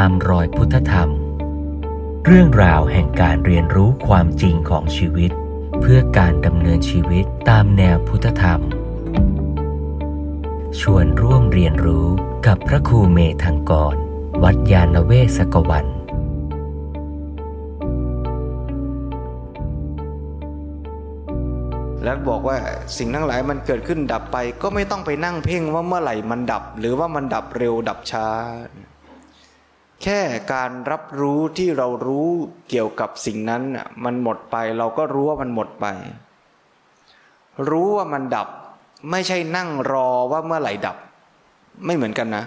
ตามรอยพุทธธรรม เรื่องราวแห่งการเรียนรู้ความจริงของชีวิต เพื่อการดำเนินชีวิตตามแนวพุทธธรรม ชวนร่วมเรียนรู้กับพระครูเมธังกร วัดยาณเวศกวันแล้วบอกว่าสิ่งทั้งหลายมันเกิดขึ้นดับไปก็ไม่ต้องไปนั่งเพ่งว่าเมื่อไหร่มันดับ หรือว่ามันดับเร็วดับช้า แค่การรับรู้ที่เรารู้เกี่ยวกับสิ่งนั้นน่ะมันหมดไปเราก็รู้ว่ามันหมดไป รู้ว่ามันดับ ไม่ใช่นั่งรอว่าเมื่อไหร่ดับ ไม่เหมือนกันนะ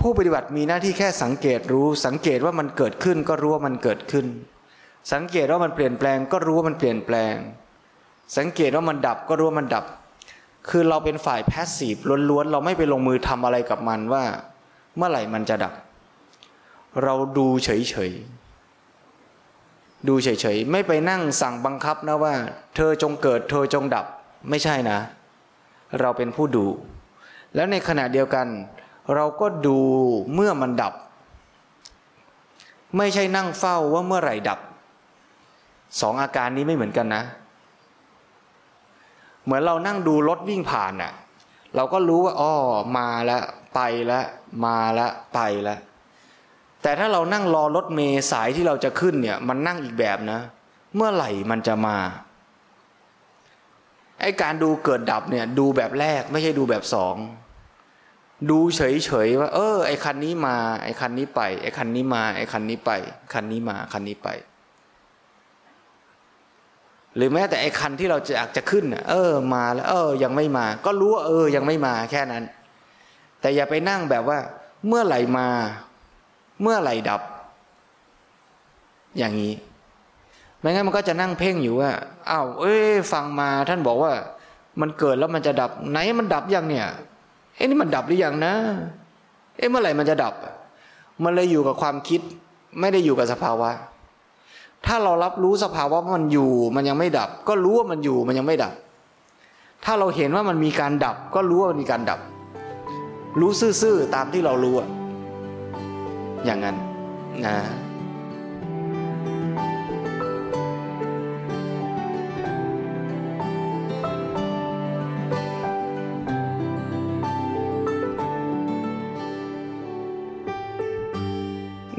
ผู้ปฏิบัติมีหน้าที่แค่สังเกตรู้ สังเกตว่ามันเกิดขึ้นก็รู้ว่ามันเกิดขึ้น สังเกตว่ามันเปลี่ยนแปลง ก็รู้ว่ามันเปลี่ยนแปลง สังเกตว่ามันดับก็รู้ว่ามันดับ คือเราเป็นฝ่ายแพสซีฟล้วนๆเราไม่ไปลงมือทำอะไรกับมันว่า เมื่อไหร่มันจะดับ เราดูเฉยๆ ดูเฉยๆ ไม่ไปนั่งสั่งบังคับนะว่า เธอจงเกิดเธอจงดับไม่ใช่นะ เราเป็นผู้ดู แล้วในขณะเดียวกัน เราก็ดูเมื่อมันดับ ไม่ใช่นั่งเฝ้าว่าเมื่อไหร่ดับสองอาการนี้ไม่เหมือนกันนะ เหมือนเรานั่งดูรถวิ่งผ่านน่ะ เราก็รู้ว่าอ้อมาแล้วไปแล้วมาแล้วไปแล้ว แต่ถ้าเรานั่งรอรถเมล์สายที่เราจะขึ้นเนี่ย มันนั่งอีกแบบนะ เมื่อไหร่มันจะมาไอการดูเกิดดับเนี่ย ดูแบบแรกไม่ใช่ดูแบบสองดูเฉยๆว่า เออ ไอคันนี้มา ไอคันนี้ไป ไอคันนี้มา ไอคันนี้ไป คันนี้มา คันนี้ไป หรือแม้แต่ไอคันที่เราจะอยากจะขึ้นเออ มาแล้ว เออ ยังไม่มา ก็รู้ว่าเออ ยังไม่มาแค่นั้น แต่อย่าไปนั่งแบบว่า เมื่อไหร่มา เมื่อไหร่ดับ อย่างนี้ไม่งั้นมันก็จะนั่งเพ่งอยู่ว่าอ้าวเอ้ยฟังมาท่านบอกว่า มันเกิดแล้วมันจะดับ ไหนมันดับยังเนี่ยเอ้นี่มันดับหรือยังนะ เอ้เมื่อไหร่มันจะดับ มันเลยอยู่กับความคิด ไม่ได้อยู่กับสภาวะ ถ้าเรารับรู้สภาวะว่ามันอยู่ มันยังไม่ดับ ก็รู้ว่ามันอยู่มันยังไม่ดับ ถ้าเราเห็นว่ามันมีการดับ ก็รู้ว่ามันมีการดับ รู้ซื่อๆตามที่เรารู้อะ อย่างนั้นนะ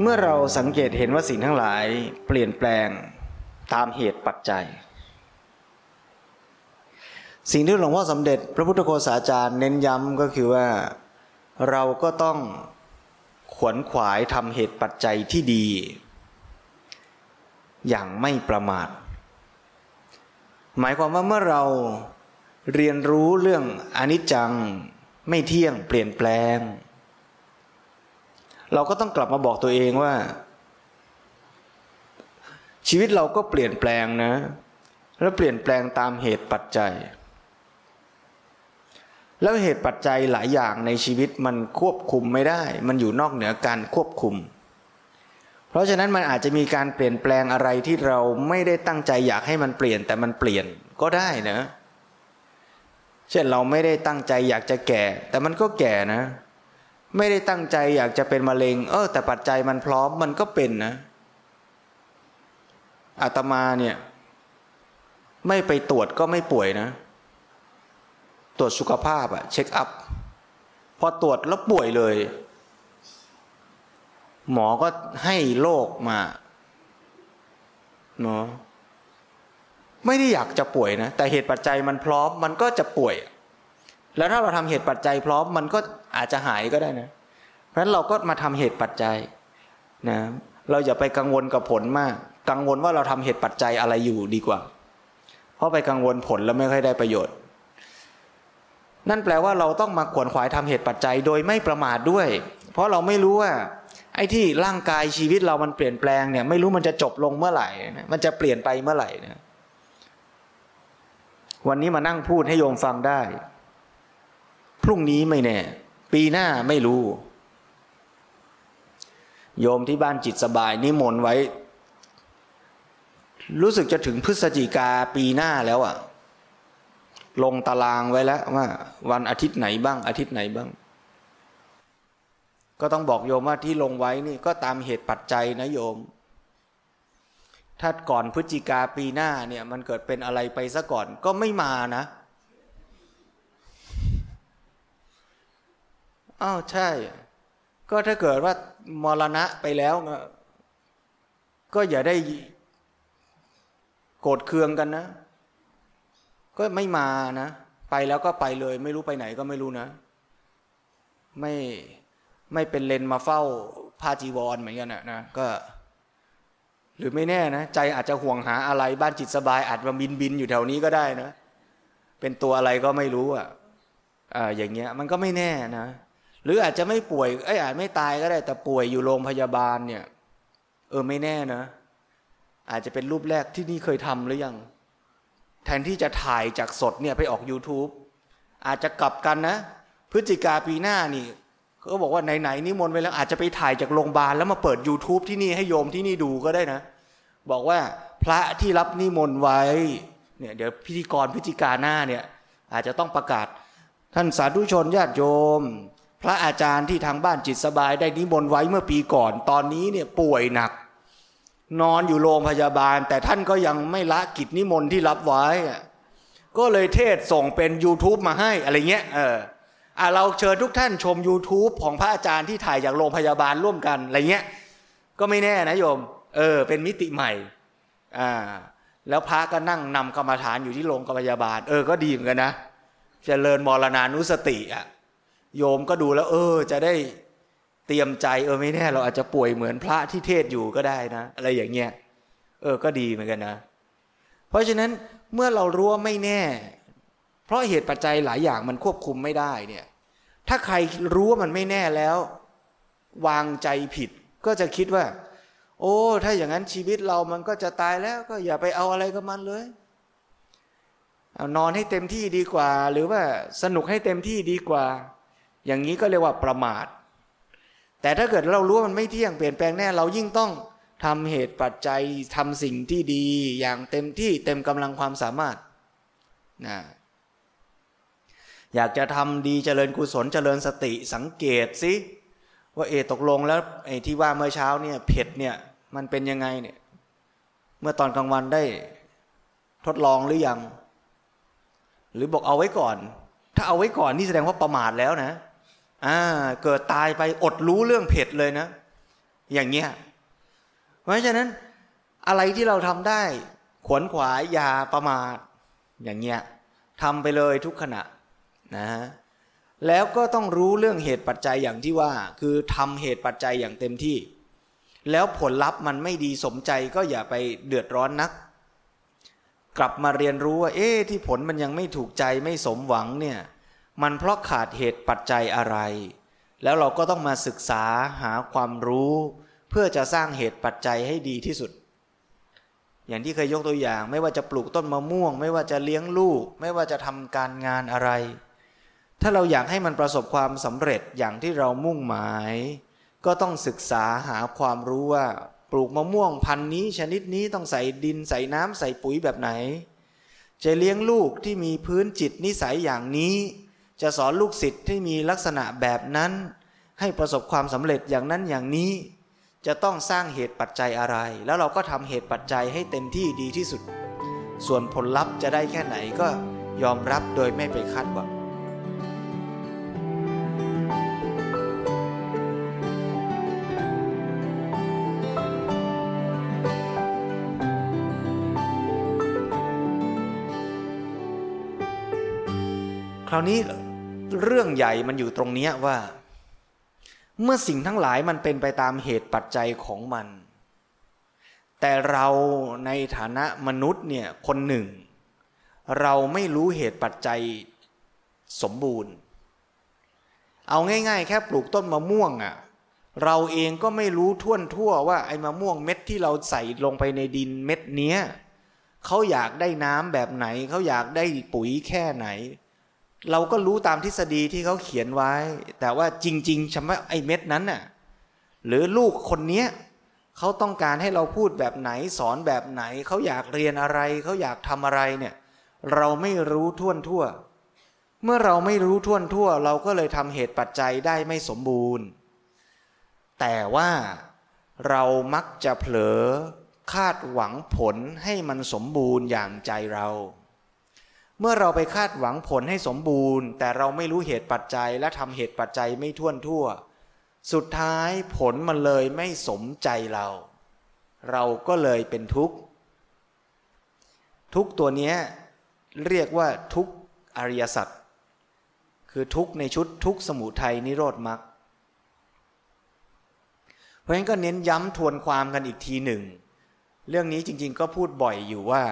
เมื่อเราสังเกตเห็นว่าสิ่งทั้งหลายเปลี่ยนแปลงตามเหตุปัจจัย สิ่งที่หลวงพ่อสมเด็จ พระพุทธโฆษาจารย์เน้นย้ำก็คือว่าเราก็ต้อง ขวนขวายทำเหตุปัจจัยที่ดี อย่างไม่ประมาท หมายความว่าเมื่อเราเรียนรู้เรื่องอนิจจังไม่เที่ยงเปลี่ยนแปลง เราก็ต้องกลับมาบอกตัวเองว่า ชีวิตเราก็เปลี่ยนแปลงนะ แล้วเปลี่ยนแปลงตามเหตุปัจจัย แล้วเหตุปัจจัยหลายอย่างในชีวิตมันควบคุมไม่ได้ มันอยู่นอกเหนือการควบคุม เพราะฉะนั้นมันอาจจะมีการเปลี่ยนแปลงอะไรที่เราไม่ได้ตั้งใจอยากให้มันเปลี่ยนแต่มันเปลี่ยนก็ได้นะ เช่นเราไม่ได้ตั้งใจอยากจะแก่ แต่มันก็แก่นะ ไม่ได้ตั้งใจอยากจะเป็นมะเร็ง เออ แต่ปัจจัยมันพร้อมมันก็เป็นนะอาตมาเนี่ย ไม่ไปตรวจก็ไม่ป่วยนะ ตรวจสุขภาพอะเช็คอัพพอตรวจแล้วป่วยเลย หมอก็ให้โรคมาเนาะไม่ได้อยากจะป่วยนะ แต่เหตุปัจจัยมันพร้อมมันก็จะป่วย แล้วถ้าเราทำเหตุปัจจัยพร้อมมันก็อาจจะหายก็ได้นะเพราะฉะนั้นเราก็มาทำเหตุปัจจัยนะเราอย่าไปกังวลกับผลมาก กังวลว่าเราทำเหตุปัจจัยอะไรอยู่ดีกว่า เพราะไปกังวลผลแล้วไม่ค่อยได้ประโยชน์ นั่นแปลว่าเราต้องมาขวนขวายทำเหตุปัจจัยโดยไม่ประมาทด้วย เพราะเราไม่รู้ว่า ไอ้ที่ร่างกายชีวิตเรามันเปลี่ยนแปลงเนี่ย ไม่รู้มันจะจบลงเมื่อไหร่ มันจะเปลี่ยนไปเมื่อไหร่นะวันนี้มานั่งพูดให้โยมฟังได้ พรุ่งนี้ไม่แน่ ปีหน้าไม่รู้ โยมที่บ้านจิตสบายนิมนต์ไว้ รู้สึกจะถึงพฤศจิกาปีหน้าแล้วอะ ลงตารางไว้แล้วว่า วันอาทิตย์ไหนบ้าง อาทิตย์ไหนบ้าง ก็ต้องบอกโยมว่าที่ลงไว้นี่ก็ตามเหตุปัจจัยนะโยม ถ้าก่อนพฤศจิกาปีหน้าเนี่ย มันเกิดเป็นอะไรไปซะก่อนก็ไม่มานะอ้าวใช่ ก็ถ้าเกิดว่ามรณะไปแล้ว ก็อย่าได้โกรธเคืองกันนะ ก็ไม่มานะ ไปแล้วก็ไปเลย ไม่รู้ไปไหนก็ไม่รู้นะ ไม่ไม่เป็นเลนมาเฝ้าพาจีวรเหมือนกันนะนะก็ หรือไม่แน่นะ ใจอาจจะห่วงหาอะไรบ้านจิตสบายอาจมาบินบินอยู่แถวนี้ก็ได้นะ เป็นตัวอะไรก็ไม่รู้อะอ่าอย่างเงี้ย มันก็ไม่แน่นะหรืออาจจะไม่ป่วยไอ้อาจไม่ตายก็ได้ แต่ป่วยอยู่โรงพยาบาลเนี่ย เออไม่แน่นะอาจจะเป็นรูปแรกที่นี่เคยทำหรือยัง แทนที่จะถ่ายจากสดเนี่ยไปออก YouTube อาจจะกลับกันนะ พฤศจิกาปีหน้านี่ก็บอกว่าไหนๆนิมนต์ไปแล้วอาจจะไปถ่ายจากโรงพยาบาลแล้วมาเปิด YouTube ที่นี่ให้โยมที่นี่ดูก็ได้นะ บอกว่าพระที่รับนิมนต์ไว้เนี่ยเดี๋ยวพิธีกรพฤศจิกาหน้าเนี่ยอาจจะต้องประกาศ ท่านสาธุชนญาติโยม พระอาจารย์ที่ทางบ้านจิตสบายได้นิมนต์ไว้เมื่อปีก่อน ตอนนี้เนี่ยป่วยหนัก นอนอยู่โรงพยาบาล แต่ท่านก็ยังไม่ละกิจนิมนต์ที่รับไว้ ก็เลยเทศส่งเป็น YouTube มาให้อะไรเงี้ยเอออะเราเชิญทุกท่านชม YouTube ของพระอาจารย์ที่ถ่ายจากโรงพยาบาลร่วมกันอะไรเงี้ยก็ไม่แน่นะโยม เออ เป็นมิติใหม่อ่าแล้วพระก็นั่งนำกรรมฐานอยู่ที่โรงพยาบาล เออก็ดีเหมือนกันนะเจริญมรณานุสติอะโยมก็ดูแล้ว เออ จะได้ เตรียมใจเออไม่แน่ เราอาจจะป่วยเหมือนพระที่เทศอยู่ก็ได้นะ อะไรอย่างเงี้ยเออก็ดีเหมือนกันนะ เพราะฉะนั้นเมื่อเรารู้ว่าไม่แน่ เพราะเหตุปัจจัยหลายอย่างมันควบคุมไม่ได้เนี่ย ถ้าใครรู้ว่ามันไม่แน่แล้ว วางใจผิดก็จะคิดว่า โอ้ ถ้าอย่างนั้นชีวิตเรามันก็จะตายแล้วก็อย่าไปเอาอะไรกับมันเลยเอนอนให้เต็มที่ดีกว่า หรือว่าสนุกให้เต็มที่ดีกว่า อย่างนี้ก็เรียกว่าประมาท แต่ถ้าเกิดเรารู้ว่ามันไม่เที่ยงเปลี่ยนแปลงแน่เรายิ่งต้องทำเหตุปัจจัยทำสิ่งที่ดีอย่างเต็มที่เต็มกำลังความสามารถนะอยากจะทำดีเจริญกุศลเจริญสติสังเกตสิว่าเอตกลงแล้วไอ้ที่ว่าเมื่อเช้าเนี่ยเผ็ดเนี่ยมันเป็นยังไงเนี่ยเมื่อตอนกลางวันได้ทดลองหรือยัง หรือบอกเอาไว้ก่อน ถ้าเอาไว้ก่อนนี่แสดงว่าประมาทแล้วนะ อ่าเกิดตายไปอดรู้เรื่องเผ็ดเลยนะ อย่างเงี้ยเพราะฉะนั้นอะไรที่เราทำได้ ขวนขวายยาประมาทอย่างเงี้ยทำไปเลยทุกขณะนะแล้วก็ต้องรู้เรื่องเหตุปัจจัยอย่างที่ว่า คือทำเหตุปัจจัยอย่างเต็มที่ แล้วผลลัพธ์มันไม่ดีสมใจก็อย่าไปเดือดร้อนนัก กลับมาเรียนรู้ว่า เอ๊ะที่ผลมันยังไม่ถูกใจไม่สมหวังเนี่ย มันเพราะขาดเหตุปัจจัยอะไร แล้วเราก็ต้องมาศึกษาหาความรู้ เพื่อจะสร้างเหตุปัจจัยให้ดีที่สุด อย่างที่เคยยกตัวอย่าง ไม่ว่าจะปลูกต้นมะม่วง ไม่ว่าจะเลี้ยงลูก ไม่ว่าจะทำการงานอะไร ถ้าเราอยากให้มันประสบความสำเร็จอย่างที่เรามุ่งหมาย ก็ต้องศึกษาหาความรู้ว่าปลูกมะม่วงพันธุ์นี้ชนิดนี้ต้องใส่ดินใส่น้ำใส่ปุ๋ยแบบไหน จะเลี้ยงลูกที่มีพื้นจิตนิสัยอย่างนี้ จะสอนลูกศิษย์ที่มีลักษณะแบบนั้น ให้ประสบความสำเร็จอย่างนั้นอย่างนี้ จะต้องสร้างเหตุปัจจัยอะไร แล้วเราก็ทำเหตุปัจจัยให้เต็มที่ดีที่สุด ส่วนผลลัพธ์จะได้แค่ไหนก็ยอมรับโดยไม่ไปคาดหวังคราวนี้ เรื่องใหญ่มันอยู่ตรงนี้ว่า เมื่อสิ่งทั้งหลายมันเป็นไปตามเหตุปัจจัยของมัน แต่เราในฐานะมนุษย์เนี่ยคนหนึ่ง เราไม่รู้เหตุปัจจัยสมบูรณ์ เอาง่าย ๆ แค่ปลูกต้นมะม่วงอะ่ะเราเองก็ไม่รู้ท่วนทั่วว่าไอ้มะม่วงเม็ดที่เราใส่ลงไปในดินเม็ดเนี้ยเขาอยากได้น้ำแบบไหน เขาอยากได้ปุ๋ยแค่ไหน เราก็รู้ตามทฤษฎีที่เขาเขียนไว้ แต่ว่าจริงๆชำว่าไอ้เม็ดนั้นน่ะหรือลูกคนเนี้ยเขาต้องการให้เราพูดแบบไหนสอนแบบไหน เขาอยากเรียนอะไร เขาอยากทำอะไรเนี่ย เราไม่รู้ท่วนทั่ว เมื่อเราไม่รู้ท่วนทั่ว เราก็เลยทำเหตุปัจจัยได้ไม่สมบูรณ์ แต่ว่าเรามักจะเผลอคาดหวังผลให้มันสมบูรณ์อย่างใจเรา เมื่อเราไปคาดหวังผลให้สมบูรณ์ แต่เราไม่รู้เหตุปัจจัยและทำเหตุปัจจัยไม่ท่วนทั่ว สุดท้ายผลมันเลยไม่สมใจเรา เราก็เลยเป็นทุกข์ ทุกตัวนี้เรียกว่าทุกอริยสัจคือทุกในชุดทุกสมุทัยนิโรธมรรคเพราะฉะนั้นก็เน้นย้ำทวนความกันอีกทีหนึ่ง เรื่องนี้จริงๆก็พูดบ่อยอยู่ว่า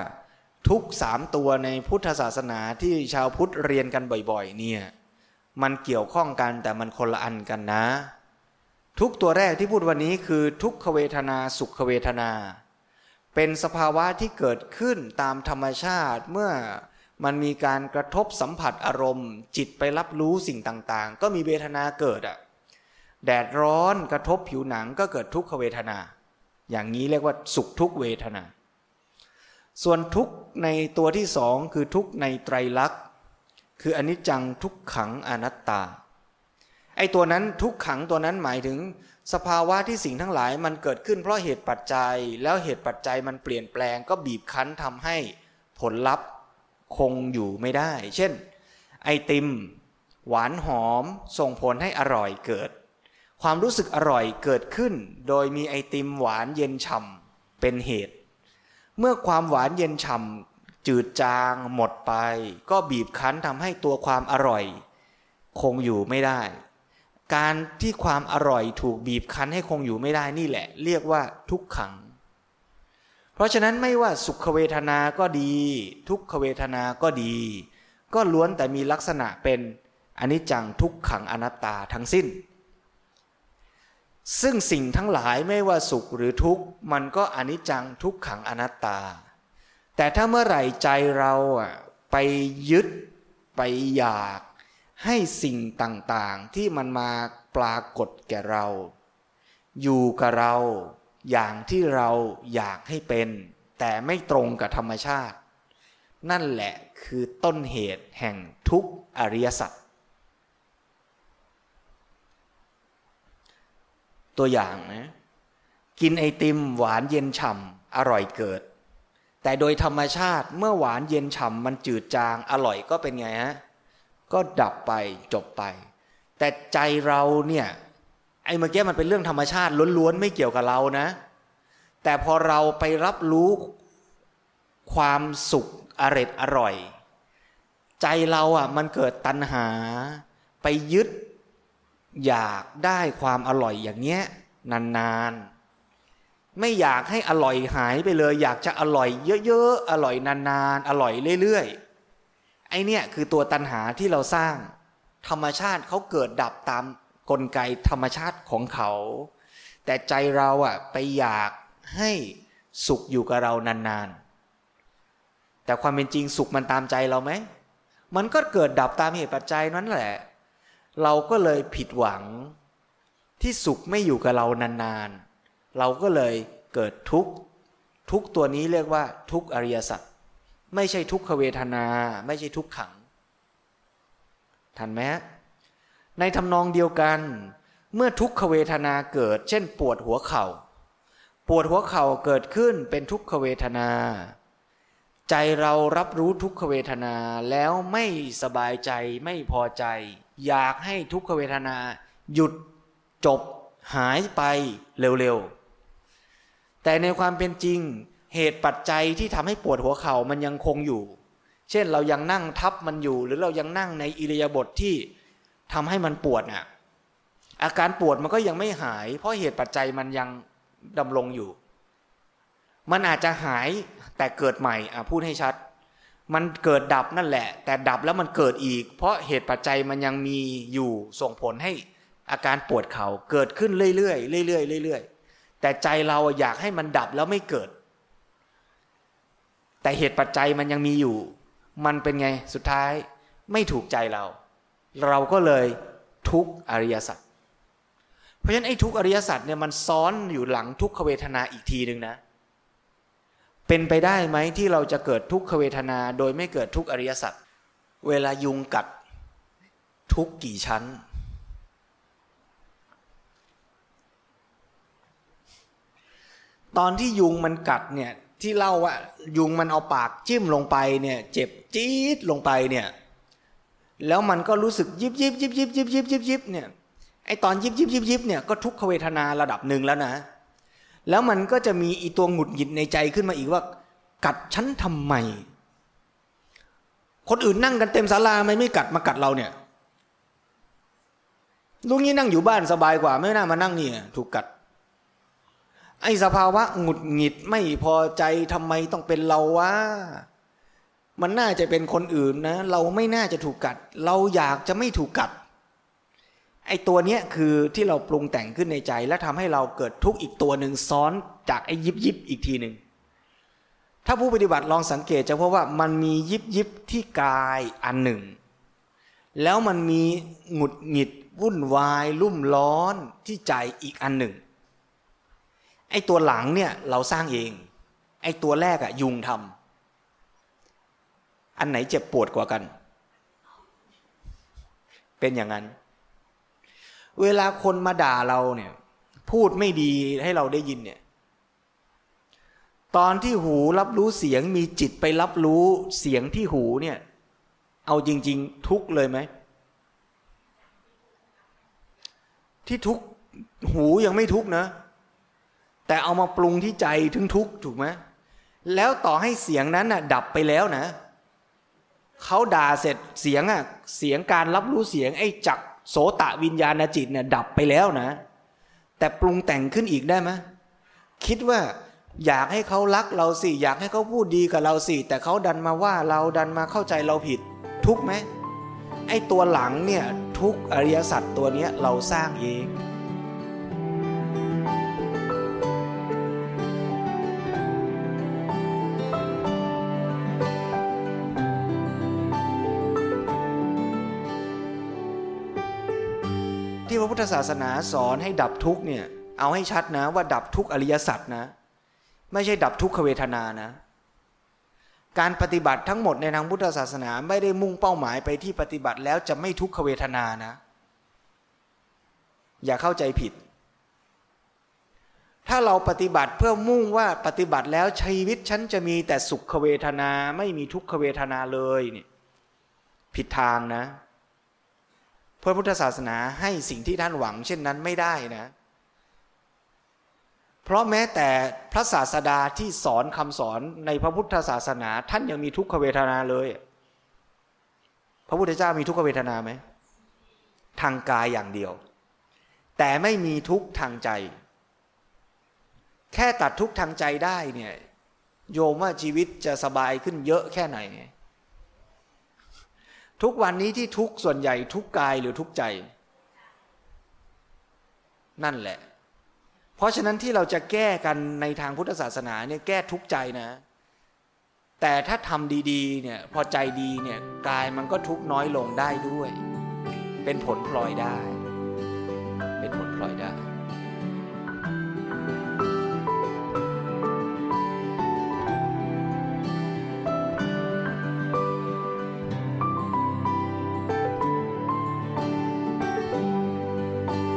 ทุกสามตัวในพุทธศาสนาที่ชาวพุทธเรียนกันบ่อยๆ เนี่ย มันเกี่ยวข้องกันแต่มันคนละอันกันนะ ทุกตัวแรกที่พูดวันนี้คือทุกขเวทนาสุขเวทนา เป็นสภาวะที่เกิดขึ้นตามธรรมชาติเมื่อมันมีการกระทบสัมผัสอารมณ์ จิตไปรับรู้สิ่งต่างๆ ก็มีเวทนาเกิดอะแดดร้อนกระทบผิวหนังก็เกิดทุกขเวทนา อย่างนี้เรียกว่าสุขทุกเวทนา ส่วนทุกในตัวที่สองคือทุกในไตรลักษณ์ คืออนิจจังทุกขังอนัตตา ไอ้ตัวนั้นทุกขังตัวนั้นหมายถึง สภาวะที่สิ่งทั้งหลายมันเกิดขึ้นเพราะเหตุปัจจัย แล้วเหตุปัจจัยมันเปลี่ยนแปลงก็บีบคั้นทำให้ผลลัพธ์คงอยู่ไม่ได้ เช่น ไอติม หวานหอมส่งผลให้อร่อยเกิด ความรู้สึกอร่อยเกิดขึ้น โดยมีไอติมหวานเย็นฉ่ำเป็นเหตุ เมื่อความหวานเย็นฉ่ำจืดจางหมดไป ก็บีบคั้นทำให้ตัวความอร่อย คงอยู่ไม่ได้ การที่ความอร่อยถูกบีบคั้นให้คงอยู่ไม่ได้นี่แหละ เรียกว่าทุกขัง เพราะฉะนั้นไม่ว่าสุขเวทนาก็ดี ทุกขเวทนาก็ดี ก็ล้วนแต่มีลักษณะเป็นอนิจจังทุกขังอนัตตาทั้งสิ้น ซึ่งสิ่งทั้งหลายไม่ว่าสุขหรือทุกข์มันก็อนิจจังทุกขังอนัตตา แต่ถ้าเมื่อไหร่ใจเราอะไปยึดไปอยากให้สิ่งต่างๆ ที่มันมาปรากฏแก่เรา อยู่กับเราอย่างที่เราอยากให้เป็น แต่ไม่ตรงกับธรรมชาติ นั่นแหละคือต้นเหตุแห่งทุกอริยสัจ ตัวอย่างนะกินไอติมหวานเย็นฉ่ำอร่อยเกิด แต่โดยธรรมชาติเมื่อหวานเย็นฉ่ำมันจืดจางอร่อยก็เป็นไงฮะก็ดับไปจบไป แต่ใจเราเนี่ยไอ้เมื่อกี้มันเป็นเรื่องธรรมชาติล้วนๆไม่เกี่ยวกับเรานะ แต่พอเราไปรับรู้ความสุขอร็ดอร่อย ใจเราอะมันเกิดตัณหา ไปยึด อยากได้ความอร่อยอย่างเงี้ยนานๆ ไม่อยากให้อร่อยหายไปเลย อยากจะอร่อยเยอะๆ อร่อยนานๆ อร่อยเรื่อยๆ ไอเนี่ยคือตัวตัณหาที่เราสร้าง ธรรมชาติเขาเกิดดับตามกลไกธรรมชาติของเขา แต่ใจเราอะไปอยากให้สุขอยู่กับเรานานๆ แต่ความเป็นจริงสุขมันตามใจเราไหม มันก็เกิดดับตามเหตุปัจจัยนั้นแหละ เราก็เลยผิดหวัง ที่สุขไม่อยู่กับเรานานๆ เราก็เลยเกิดทุกข์ทุกตัวนี้เรียกว่าทุกอริยสัจไม่ใช่ทุกขเวทนา ไม่ใช่ทุกขัง ทันไหมในทำนองเดียวกัน เมื่อทุกขเวทนาเกิด เช่น ปวดหัวเขา่า ปวดหัวเข่าเกิดขึ้นเป็นทุกขเวทนา ใจเรารับรู้ทุกขเวทนาแล้วไม่สบายใจไม่พอใจ อยากให้ทุกขเวทนา หยุดจบหายไปเร็วๆ แต่ในความเป็นจริงเหตุปัจจัยที่ทำให้ปวดหัวเข่ามันยังคงอยู่ เช่นเรายังนั่งทับมันอยู่ หรือเรายังนั่งในอิริยาบถทที่ทำให้มันปวดอะอาการปวดมันก็ยังไม่หาย เพราะเหตุปัจจัยมันยังดำรงอยู่ มันอาจจะหายแต่เกิดใหม่พูดให้ชัด มันเกิดดับนั่นแหละ แต่ดับแล้วมันเกิดอีก เพราะเหตุปัจจัยมันยังมีอยู่ส่งผลให้อาการปวดเขา่าเกิดขึ้นเรื่อยๆเรื่อยๆเรื่อยๆแต่ใจเราอยากให้มันดับแล้วไม่เกิด แต่เหตุปัจจัยมันยังมีอยู่ มันเป็นไงสุดท้ายไม่ถูกใจเรา เราก็เลยทุกอริยสัจเพราะฉะนั้นไอ้ทุกอริยสัจเนี่ยมันซ้อนอยู่หลังทุกขเวทนาอีกทีหนึ่งนะ เป็นไปได้ไหมที่เราจะเกิดทุกขเวทนา โดยไม่เกิดทุกอริยสัจเวลายุงกัดทุกกี่ชั้น ตอนที่ยุงมันกัดเนี่ยที่เล่าว่ายุงมันเอาปากจิ้มลงไปเนี่ยเจ็บจี๊ดลงไปเนี่ยแล้วมันก็รู้สึกยิบยิบยิบยิบยิบยิบยิบยิบเนี่ยไอตอนยิบยิบยิบยิบเนี่ยก็ทุกขเวทนาระดับหนึ่งแล้วนะ แล้วมันก็จะมีอีตัวหงุดหงิดในใจขึ้นมาอีกว่า กัดฉันทำไม คนอื่นนั่งกันเต็มศาลาไม่ไม่กัดมากัดเราเนี่ยลุงนี้นั่งอยู่บ้านสบายกว่า ไม่น่ามานั่งนี่ถูกกัด ไอ้สภาวะหงุดหงิดไม่พอใจทำไมต้องเป็นเราวะมันน่าจะเป็นคนอื่นนะ เราไม่น่าจะถูกกัด เราอยากจะไม่ถูกกัด ไอ้ตัวเนี้ยคือที่เราปรุงแต่งขึ้นในใจ และทำให้เราเกิดทุกข์อีกตัวหนึ่งซ้อนจากไอ้ยิบยิบอีกทีหนึ่งถ้าผู้ปฏิบัติลองสังเกตจะพบว่ามันมียิบยิบที่กายอันหนึ่ง แล้วมันมีหงุดหงิดวุ่นวายรุ่มร้อนที่ใจอีกอันหนึ่ง ไอ้ตัวหลังเนี่ยเราสร้างเอง ไอ้ตัวแรกอะยุงทำอันไหนเจ็บปวดกว่ากัน เป็นอย่างนั้น เวลาคนมาด่าเราเนี่ย พูดไม่ดีให้เราได้ยินเนี่ย ตอนที่หูรับรู้เสียงมีจิตไปรับรู้เสียงที่หูเนี่ย เอาจริง ๆ ทุกเลยไหมที่ทุกหูยังไม่ทุกนะ แต่เอามาปรุงที่ใจถึงทุกถูกไหมแล้วต่อให้เสียงนั้นน่ะ ดับไปแล้วนะเขาด่าเสร็จเสียงอะ เสียงการรับรู้เสียงไอ้จัก โสตะวิญญาณจิตเนี่ยดับไปแล้วนะ แต่ปรุงแต่งขึ้นอีกได้ไหมคิดว่าอยากให้เขารักเราสิ อยากให้เขาพูดดีกับเราสิ แต่เขาดันมาว่าเราดันมาเข้าใจเราผิด ทุกไหมไอ้ตัวหลังเนี่ยทุกอริยสัจตัวเนี้ยเราสร้างเอง ศาสนาสอนให้ดับทุกเนี่ย เอาให้ชัดนะ ว่าดับทุกอริยสัจนะ ไม่ใช่ดับทุกขเวทนานะ การปฏิบัติทั้งหมดในทางพุทธศาสนาไม่ได้มุ่งเป้าหมายไปที่ปฏิบัติแล้วจะไม่ทุกขเวทนานะ อย่าเข้าใจผิด ถ้าเราปฏิบัติเพื่อมุ่งว่าปฏิบัติแล้วชีวิตฉันจะมีแต่สุขเวทนาไม่มีทุกขเวทนาเลยเนี่ยผิดทางนะ พระพุทธศาสนาให้สิ่งที่ท่านหวัง เช่นนั้นไม่ได้นะ เพราะแม้แต่พระศาสดาที่สอนคำสอนในพระพุทธศาสนา ท่านยังมีทุกขเวทนาเลย พระพุทธเจ้ามีทุกขเวทนาไหมทางกายอย่างเดียว แต่ไม่มีทุกทางใจ แค่ตัดทุกทางใจได้เนี่ยโยมว่าชีวิตจะสบายขึ้นเยอะแค่ไหน ทุกวันนี้ที่ทุกส่วนใหญ่ทุกกายหรือทุกใจ นั่นแหละ เพราะฉะนั้นที่เราจะแก้กันในทางพุทธศาสนาเนี่ยแก้ทุกใจนะ แต่ถ้าทำดีๆเนี่ยพอใจดีเนี่ยกายมันก็ทุกน้อยลงได้ด้วย เป็นผลพลอยได้ เป็นผลพลอยได้